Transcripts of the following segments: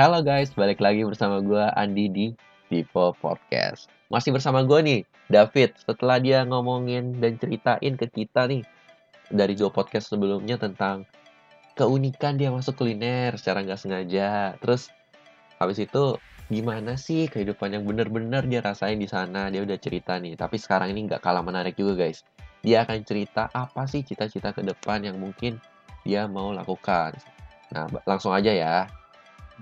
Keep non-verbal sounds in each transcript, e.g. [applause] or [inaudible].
Halo guys, balik lagi bersama gue Andi di Tipo Podcast. Masih bersama gue nih, David. Setelah dia ngomongin dan ceritain ke kita nih dari dua podcast sebelumnya tentang keunikan dia masuk kuliner secara nggak sengaja. Terus habis itu gimana sih kehidupan yang bener-bener dia rasain di sana. Dia udah cerita nih. Tapi sekarang ini nggak kalah menarik juga guys. Dia akan cerita apa sih cita-cita ke depan yang mungkin dia mau lakukan. Nah, langsung aja ya.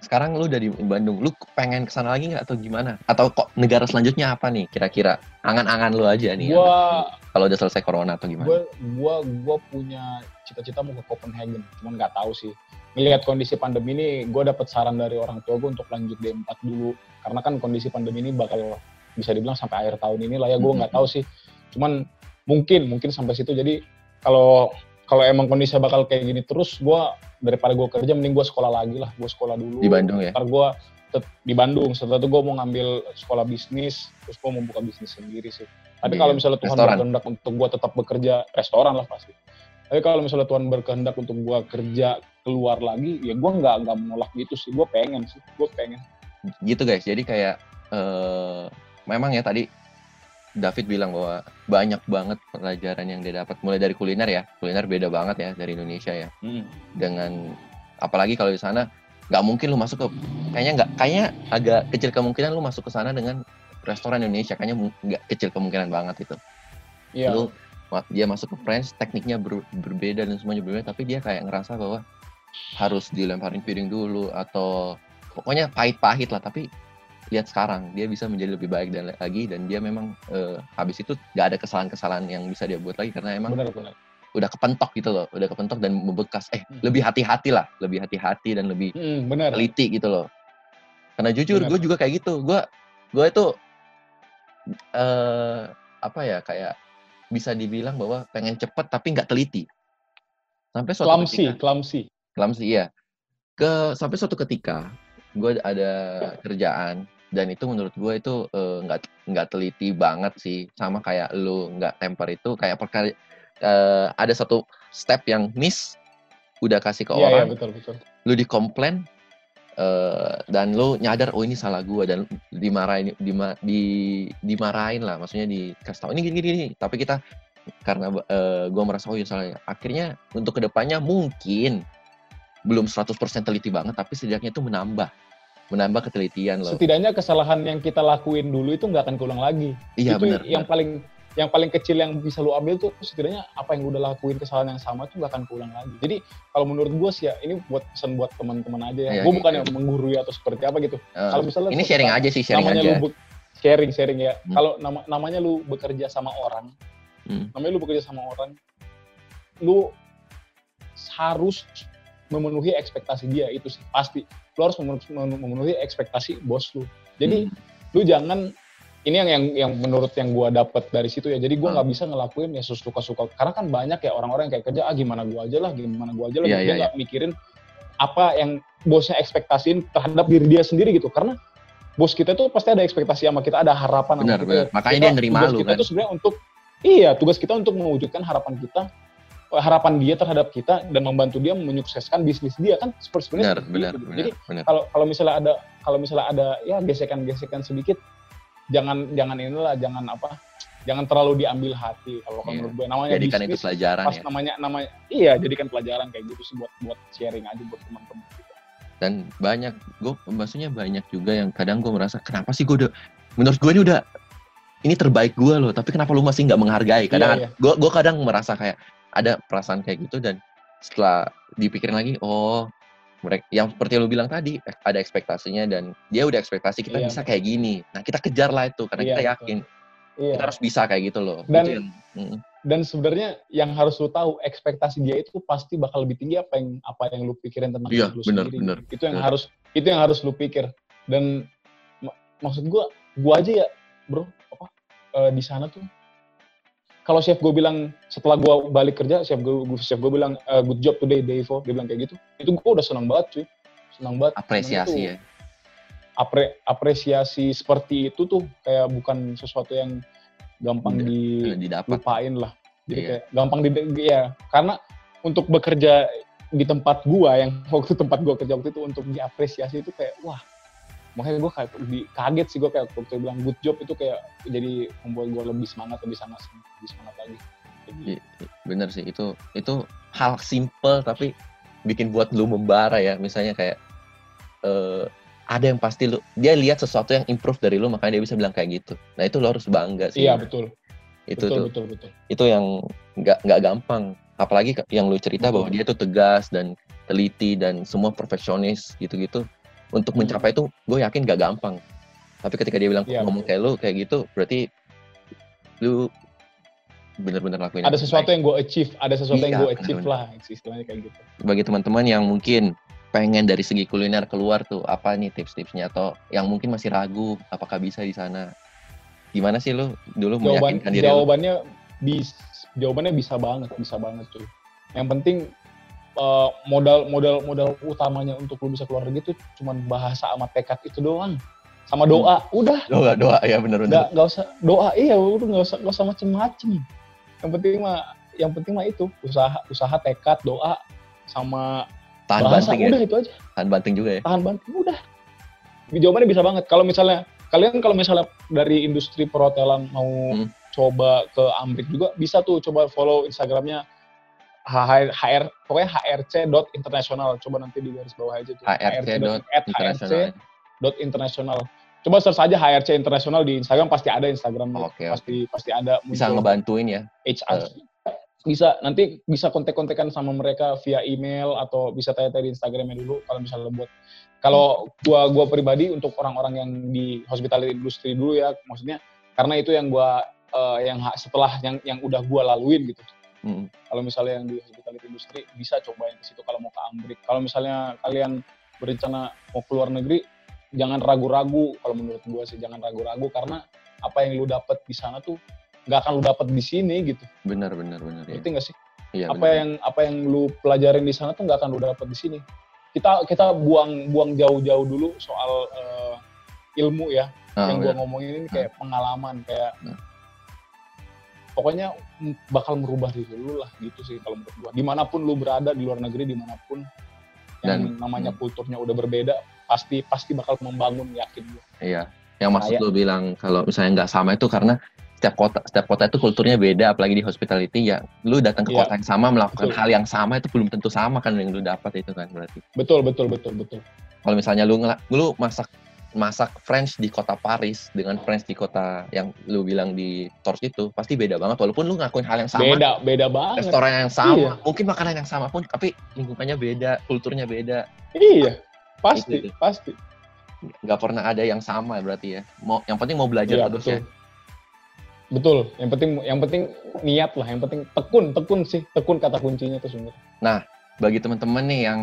Sekarang lu udah di Bandung, lu pengen ke sana lagi nggak atau gimana? Atau kok negara selanjutnya apa nih kira-kira? Angan-angan lu aja nih. Gua kalau udah selesai corona atau gimana? Gua gua gua punya cita-cita mau ke Copenhagen, cuman nggak tahu sih. Melihat kondisi pandemi ini, gue dapet saran dari orang tua gue untuk lanjut D4 dulu. Karena kan kondisi pandemi ini bakal bisa dibilang sampai akhir tahun ini lah ya. Gue nggak tahu sih. Cuman mungkin mungkin sampai situ. Jadi kalau kalau emang kondisi bakal kayak gini terus, gue daripada gue kerja, mending gue sekolah lagi lah. Gue sekolah dulu. Di Bandung ya? Ntar gue di Bandung. Setelah itu gue mau ngambil sekolah bisnis, terus gue mau buka bisnis sendiri sih. Tapi kalau misalnya Tuhan restoran. berkehendak untuk gue tetap bekerja, restoran lah pasti. Tapi kalau misalnya Tuhan berkehendak untuk gue kerja keluar lagi, ya gue nggak nggak menolak gitu sih. Gue pengen sih, gue pengen. Gitu guys. Jadi kayak eh memang ya tadi David bilang bahwa banyak banget pelajaran yang dia dapat mulai dari kuliner ya. Kuliner beda banget ya dari Indonesia ya. dengan apalagi kalau di sana nggak mungkin lu masuk ke kayaknya nggak kayaknya agak kecil kemungkinan lu masuk ke sana dengan restoran Indonesia kayaknya nggak kecil kemungkinan banget itu Iya. lu dia masuk ke French tekniknya ber- berbeda dan semuanya berbeda tapi dia kayak ngerasa bahwa harus dilemparin piring dulu atau pokoknya pahit-pahit lah tapi lihat sekarang dia bisa menjadi lebih baik dan lagi dan dia memang eh, habis itu nggak ada kesalahan-kesalahan yang bisa dia buat lagi karena emang benar benar. udah kepentok gitu loh, udah kepentok dan membekas. Eh, Hmm. lebih hati-hati lah, lebih hati-hati dan lebih Hmm, benar. teliti gitu loh. Karena jujur, gue juga kayak gitu. Gue, gue itu eh apa ya kayak bisa dibilang bahwa pengen cepet tapi nggak teliti. Sampai suatu Clumsy, ketika, clumsy. clumsy iya. Ke sampai suatu ketika gue ada kerjaan dan itu menurut gue itu eh, nggak nggak teliti banget sih sama kayak lu nggak temper itu kayak perkara eh, ada satu step yang miss udah kasih ke Iya, iya orang betul betul. lu dikomplain eh, dan lu nyadar oh ini salah gua dan dimarahin dima, di dimarahin lah maksudnya dikasih tahu ini gini gini gini. tapi kita karena eh, gua merasa oh ya salah ya. akhirnya untuk ke depannya mungkin belum 100% teliti banget tapi setidaknya itu menambah menambah ketelitian loh Setidaknya kesalahan yang kita lakuin dulu itu nggak akan keulang lagi. iya itu benar yang paling yang paling kecil yang bisa lu ambil tuh setidaknya apa yang udah lakuin kesalahan yang sama tuh gak akan keulang lagi. Jadi kalau menurut gue sih ya ini buat pesan buat teman-teman aja ya. Iya, gue iya, bukan iya. yang menggurui atau seperti apa gitu. Eh, kalau misalnya ini sharing aja sih sharing namanya aja lu sharing sharing ya. Hmm. Kalau nama, namanya lu bekerja sama orang, Hmm. namanya lu bekerja sama orang, lu harus memenuhi ekspektasi dia itu sih pasti. Lu harus memenuhi, ekspektasi bos lu. Jadi Hmm. lu jangan ini yang yang yang menurut yang gua dapat dari situ ya jadi gua Hmm. nggak bisa ngelakuin ya sesuka suka karena kan banyak ya orang-orang yang kayak kerja ah gimana gua aja lah gimana gua aja lah Iya, dia iya, nggak mikirin apa yang bosnya ekspektasiin terhadap diri dia sendiri gitu karena bos kita tuh pasti ada ekspektasi sama kita ada harapan sama benar kita benar makanya Kita- dia nerima tugas lu kita kan tuh sebenarnya untuk iya tugas kita untuk mewujudkan harapan kita harapan dia terhadap kita dan membantu dia menyukseskan bisnis dia kan seperti benar seperti benar itu. benar jadi benar kalau kalau misalnya ada kalau misalnya ada ya gesekan-gesekan sedikit jangan jangan inilah jangan apa jangan terlalu diambil hati kalau Iya. menurut gue namanya jadikan itu bisnis pelajaran pas ya namanya namanya iya jadikan pelajaran kayak gitu sih buat buat sharing aja buat teman-teman gitu. dan banyak gue maksudnya banyak juga yang kadang gue merasa kenapa sih gue udah menurut gue ini udah ini terbaik gue loh tapi kenapa lu masih nggak menghargai kadang Iya, iya. gue gue kadang merasa kayak ada perasaan kayak gitu dan setelah dipikirin lagi oh mereka yang seperti lu bilang tadi ada ekspektasinya dan dia udah ekspektasi kita Iya. bisa kayak gini nah kita kejar lah itu karena Iya, kita betul. yakin iya kita harus bisa kayak gitu loh Dan- yang- mm, dan sebenarnya yang harus lu tahu ekspektasi dia itu pasti bakal lebih tinggi apa yang apa yang lu pikirin tentang Iya, lu benar, sendiri benar, itu yang benar. harus itu yang harus lu pikir dan mak- maksud gua gua aja ya bro apa eh, di sana tuh kalau chef gue bilang setelah gua balik kerja chef gue chef gue bilang eh, good job today Devo dia bilang kayak gitu itu gua udah senang banget cuy senang banget Senang itu. apresiasi ya apre- apresiasi seperti itu tuh kayak bukan sesuatu yang gampang Udah, di didapat lah. Jadi Iya. kayak gampang di ya karena untuk bekerja di tempat gua yang [laughs] waktu tempat gua kerja waktu itu untuk diapresiasi itu kayak wah makanya gue kayak di, kaget sih gue kayak waktu bilang good job itu kayak jadi membuat gue lebih semangat lebih semangat lebih semangat lagi. Jadi, bener sih. Itu itu hal simple tapi bikin buat lu membara ya. Misalnya kayak uh, ada yang pasti lu dia lihat sesuatu yang improve dari lu makanya dia bisa bilang kayak gitu. Nah itu lo harus bangga sih. Iya betul. Itu betul, tuh betul betul. itu yang nggak nggak gampang. Apalagi yang lu cerita betul. bahwa dia tuh tegas dan teliti dan semua profesionis gitu-gitu untuk mencapai itu gue yakin gak gampang. Tapi ketika dia bilang ya, ngomong kayak lu kayak gitu berarti lu bener-bener lakuin ada sesuatu yang gue achieve ada sesuatu iya, yang gue achieve bener. lah istilahnya kayak gitu. Bagi teman-teman yang mungkin pengen dari segi kuliner keluar tuh apa nih tips-tipsnya? Atau yang mungkin masih ragu apakah bisa di sana? Gimana sih lu dulu Jawaban, meyakinkan diri jawabannya lu? bis jawabannya bisa banget bisa banget tuh yang penting uh, modal modal modal utamanya untuk lu bisa keluar negeri itu cuma bahasa sama tekad itu doang. Sama doa hmm. udah. Doa doa ya benar benar nggak usah. Doa iya udah nggak usah nggak usah macem-macem. Yang penting mah yang penting mah itu usaha usaha tekad doa sama tahan bahasa banting ya? udah ya? itu aja. Tahan banting juga ya? Tahan banting udah. Jawabannya bisa banget. Kalau misalnya kalian kalau misalnya dari industri perhotelan mau hmm. coba ke Amrik juga bisa tuh. Coba follow Instagramnya HR, pokoknya hrc dot internasional coba nanti di garis bawah aja tuh. Hrc dot internasional coba search aja HRC internasional di Instagram pasti ada Instagram. Okay, pasti okay. pasti ada bisa ngebantuin ya? HR uh. bisa nanti bisa kontak-kontakan sama mereka via email atau bisa tanya-tanya di Instagramnya dulu kalau misalnya buat kalau gua gua pribadi untuk orang-orang yang di hospitality industry dulu ya maksudnya karena itu yang gua uh, yang setelah yang yang udah gua laluin gitu Hmm. Kalau misalnya yang di hospitality industry bisa cobain ke situ kalau mau ke Amrik. Kalau misalnya kalian berencana mau keluar negeri, jangan ragu-ragu. Kalau menurut gue sih jangan ragu-ragu karena apa yang lu dapat di sana tuh nggak akan lu dapat di sini gitu. Benar benar benar. Ngerti nggak sih? Iya, apa bener. yang apa yang lu pelajarin di sana tuh nggak akan lu dapat di sini. Kita kita buang buang jauh-jauh dulu soal uh, ilmu ya. Oh, yang gue ngomongin ini kayak pengalaman kayak nah pokoknya bakal merubah diri lu lah gitu sih kalau menurut gua. Di mana pun lu berada di luar negeri di mana pun yang Dan, namanya hmm. kulturnya udah berbeda pasti pasti bakal membangun yakin gua. Iya. Yang maksud lu bilang kalau misalnya nggak sama itu karena setiap kota setiap kota itu kulturnya beda apalagi di hospitality ya lu datang ke iya. kota yang sama melakukan betul. hal yang sama itu belum tentu sama kan yang lu dapat itu kan berarti. Betul betul betul betul. Kalau misalnya lu lu masak masak French di kota Paris dengan French di kota yang lu bilang di Tours itu pasti beda banget. Walaupun lu ngakuin hal yang sama. Beda beda banget. Restoran yang sama iya. mungkin makanan yang sama pun tapi lingkungannya beda kulturnya beda. Iya pasti itu. pasti. Nggak pernah ada yang sama berarti ya. Mau yang penting mau belajar iya, terus betul. ya betul yang penting yang penting niat lah yang penting tekun tekun sih tekun kata kuncinya tuh sebenarnya. Nah bagi teman-teman nih yang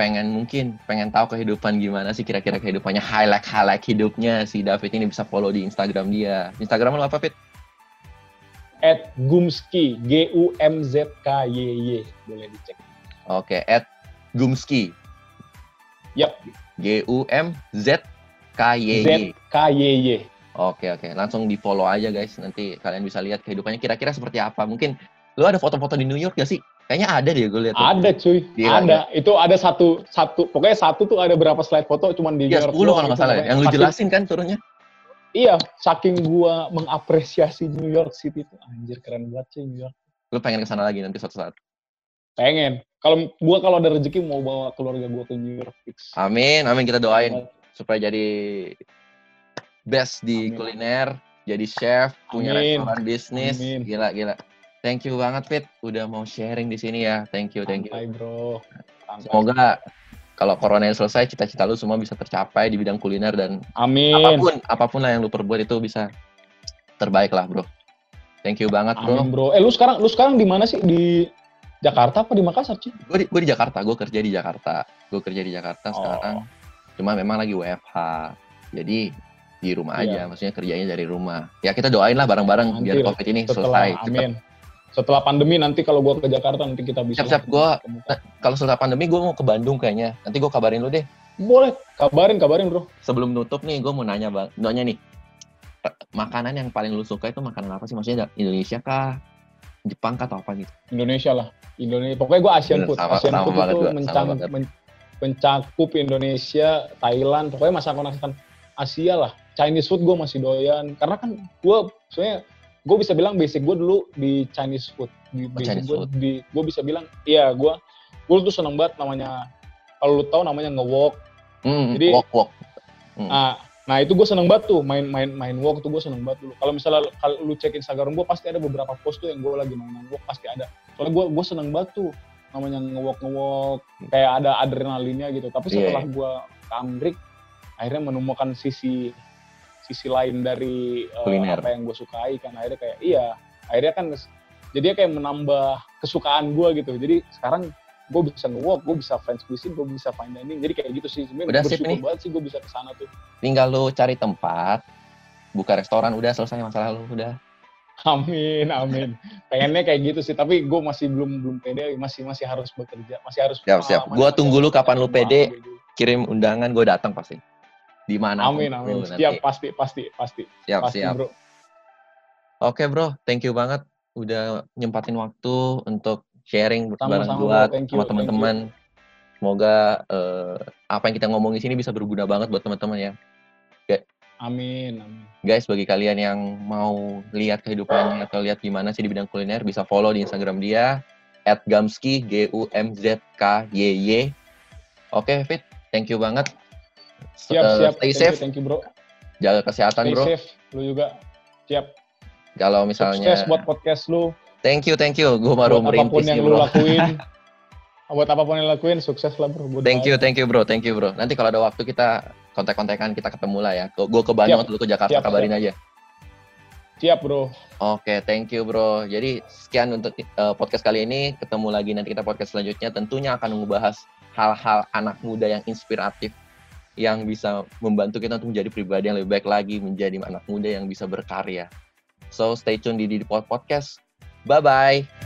pengen mungkin pengen tahu kehidupan gimana sih kira-kira kehidupannya highlight highlight hidupnya si David ini bisa follow di Instagram dia. Instagram lo apa Fit? At Gumski G U M Z K Y Y boleh dicek. Oke, at Gumski. Yap. G U M Z K Y Y. Z K Y Y. Oke oke, langsung di follow aja guys. Nanti kalian bisa lihat kehidupannya kira-kira seperti apa. Mungkin lo ada foto-foto di New York gak sih? Kayaknya ada deh gue lihat. Ada cuy, Gila, ada. Ya? Itu ada satu satu pokoknya satu tuh ada berapa slide foto cuman di ya, 10 kalau nggak salah ya. Yang lu jelasin kan turunnya. Iya, saking gua mengapresiasi New York City itu anjir keren banget sih New York. Lu pengen ke sana lagi nanti suatu saat? Pengen. Kalau gua kalau ada rezeki mau bawa keluarga gua ke New York fix. Amin, amin kita doain supaya jadi best di amin. kuliner, jadi chef, punya amin. restoran bisnis. Amin. Gila, gila. Thank you banget Fit udah mau sharing di sini ya. Thank you, thank you. Hai bro. Santai. Semoga kalau corona yang selesai cita-cita lu semua bisa tercapai di bidang kuliner dan Amin. apa pun apa pun lah yang lu perbuat itu bisa terbaik lah, Bro. Thank you banget, Bro. Amin, Bro. Eh lu sekarang lu sekarang di mana sih? Di Jakarta apa di Makassar, sih? Gue di, di Jakarta, gue kerja di Jakarta. Gue kerja di Jakarta oh. sekarang. Cuma memang lagi WFH. Jadi di rumah iya. aja, maksudnya kerjanya dari rumah. Ya kita doain lah bareng-bareng biar COVID ini setelah, selesai. Amin. Cepet setelah pandemi nanti kalau gue ke Jakarta nanti kita bisa siap siap gue kalau setelah pandemi gue mau ke Bandung kayaknya nanti gue kabarin lu deh boleh kabarin kabarin bro sebelum nutup nih gue mau nanya bang nanya nih makanan yang paling lu suka itu makanan apa sih maksudnya Indonesia kah Jepang kah atau apa gitu? Indonesia lah. Indonesia. Pokoknya gue Asian Bener, food. sama- Asian sama food banget itu gua, mencang, men- mencakup Indonesia, Thailand, pokoknya masakan-masakan Asia lah. Chinese food gue masih doyan. Karena kan gue, sebenarnya gue bisa bilang basic gue dulu di Chinese food. Di basic Oh, Chinese gue, food. di, gue bisa bilang, iya gue, gue tuh seneng banget namanya, kalau lu tahu namanya nge-walk. Hmm, Jadi- walk walk. Hmm. Nah, nah itu gue seneng banget tuh, main-main main walk tuh gue seneng banget dulu. Kalau misalnya kalau lu cek Instagram gue pasti ada beberapa post tuh yang gue lagi main-main walk pasti ada. Soalnya gue gue seneng banget tuh namanya nge-walk nge-walk kayak ada adrenalinnya gitu. Tapi Iya. setelah gue ke Amrik akhirnya menemukan sisi sisi lain dari Kuliner. apa yang gue sukai kan akhirnya kayak iya akhirnya kan jadi kayak menambah kesukaan gue gitu. Jadi sekarang gue bisa nge-walk, gue bisa French cuisine, gue bisa fine dining. Jadi kayak gitu sih. Sebenarnya Udah sip nih. banget sih gue bisa ke sana tuh. Tinggal lu cari tempat, buka restoran, udah selesai masalah lu, udah. Amin, amin. [laughs] Pengennya kayak gitu sih, tapi gue masih belum belum pede, masih masih harus bekerja, masih harus. Siap, siap. masih tunggu lu kapan lu pede. Kirim undangan, gue datang pasti. Di mana? Amin, amin. Siap, nanti. pasti, pasti, pasti, Siap, pasti, siap. bro. Oke bro, thank you banget udah nyempatin waktu untuk sharing bareng gua bro. Sama teman-teman. Semoga eh, apa yang kita ngomongin sini bisa berguna banget buat teman-teman ya. Amin, amin. Guys, bagi kalian yang mau lihat kehidupannya atau lihat gimana sih di bidang kuliner, bisa follow di Instagram dia @gamski g u m z k y y. Oke, Fit, thank you banget. Siap, eh, siap. Stay Thank you, safe, thank you, bro. jaga kesehatan, Stay bro. safe, lu juga. Siap. Kalau misalnya, Sukses buat podcast lu, thank you, thank you. Gue baru buat apa pun merintis yang nih, lu lakuin. [laughs] buat apa pun yang lakuin, sukses lah, bro. Gua Thank you, thank you bro, thank you bro. Nanti kalau ada waktu kita kontak-kontakan, kita ketemu lah ya. Gue ke Bandung, Siap. lu ke Jakarta, Siap, kabarin aja. Siap, bro. Oke, thank you bro. Jadi sekian untuk uh, podcast kali ini. Ketemu lagi nanti kita podcast selanjutnya. Tentunya akan membahas hal-hal anak muda yang inspiratif yang bisa membantu kita untuk menjadi pribadi yang lebih baik lagi, menjadi anak muda yang bisa berkarya. So stay tune di Didi Podcast. Bye bye.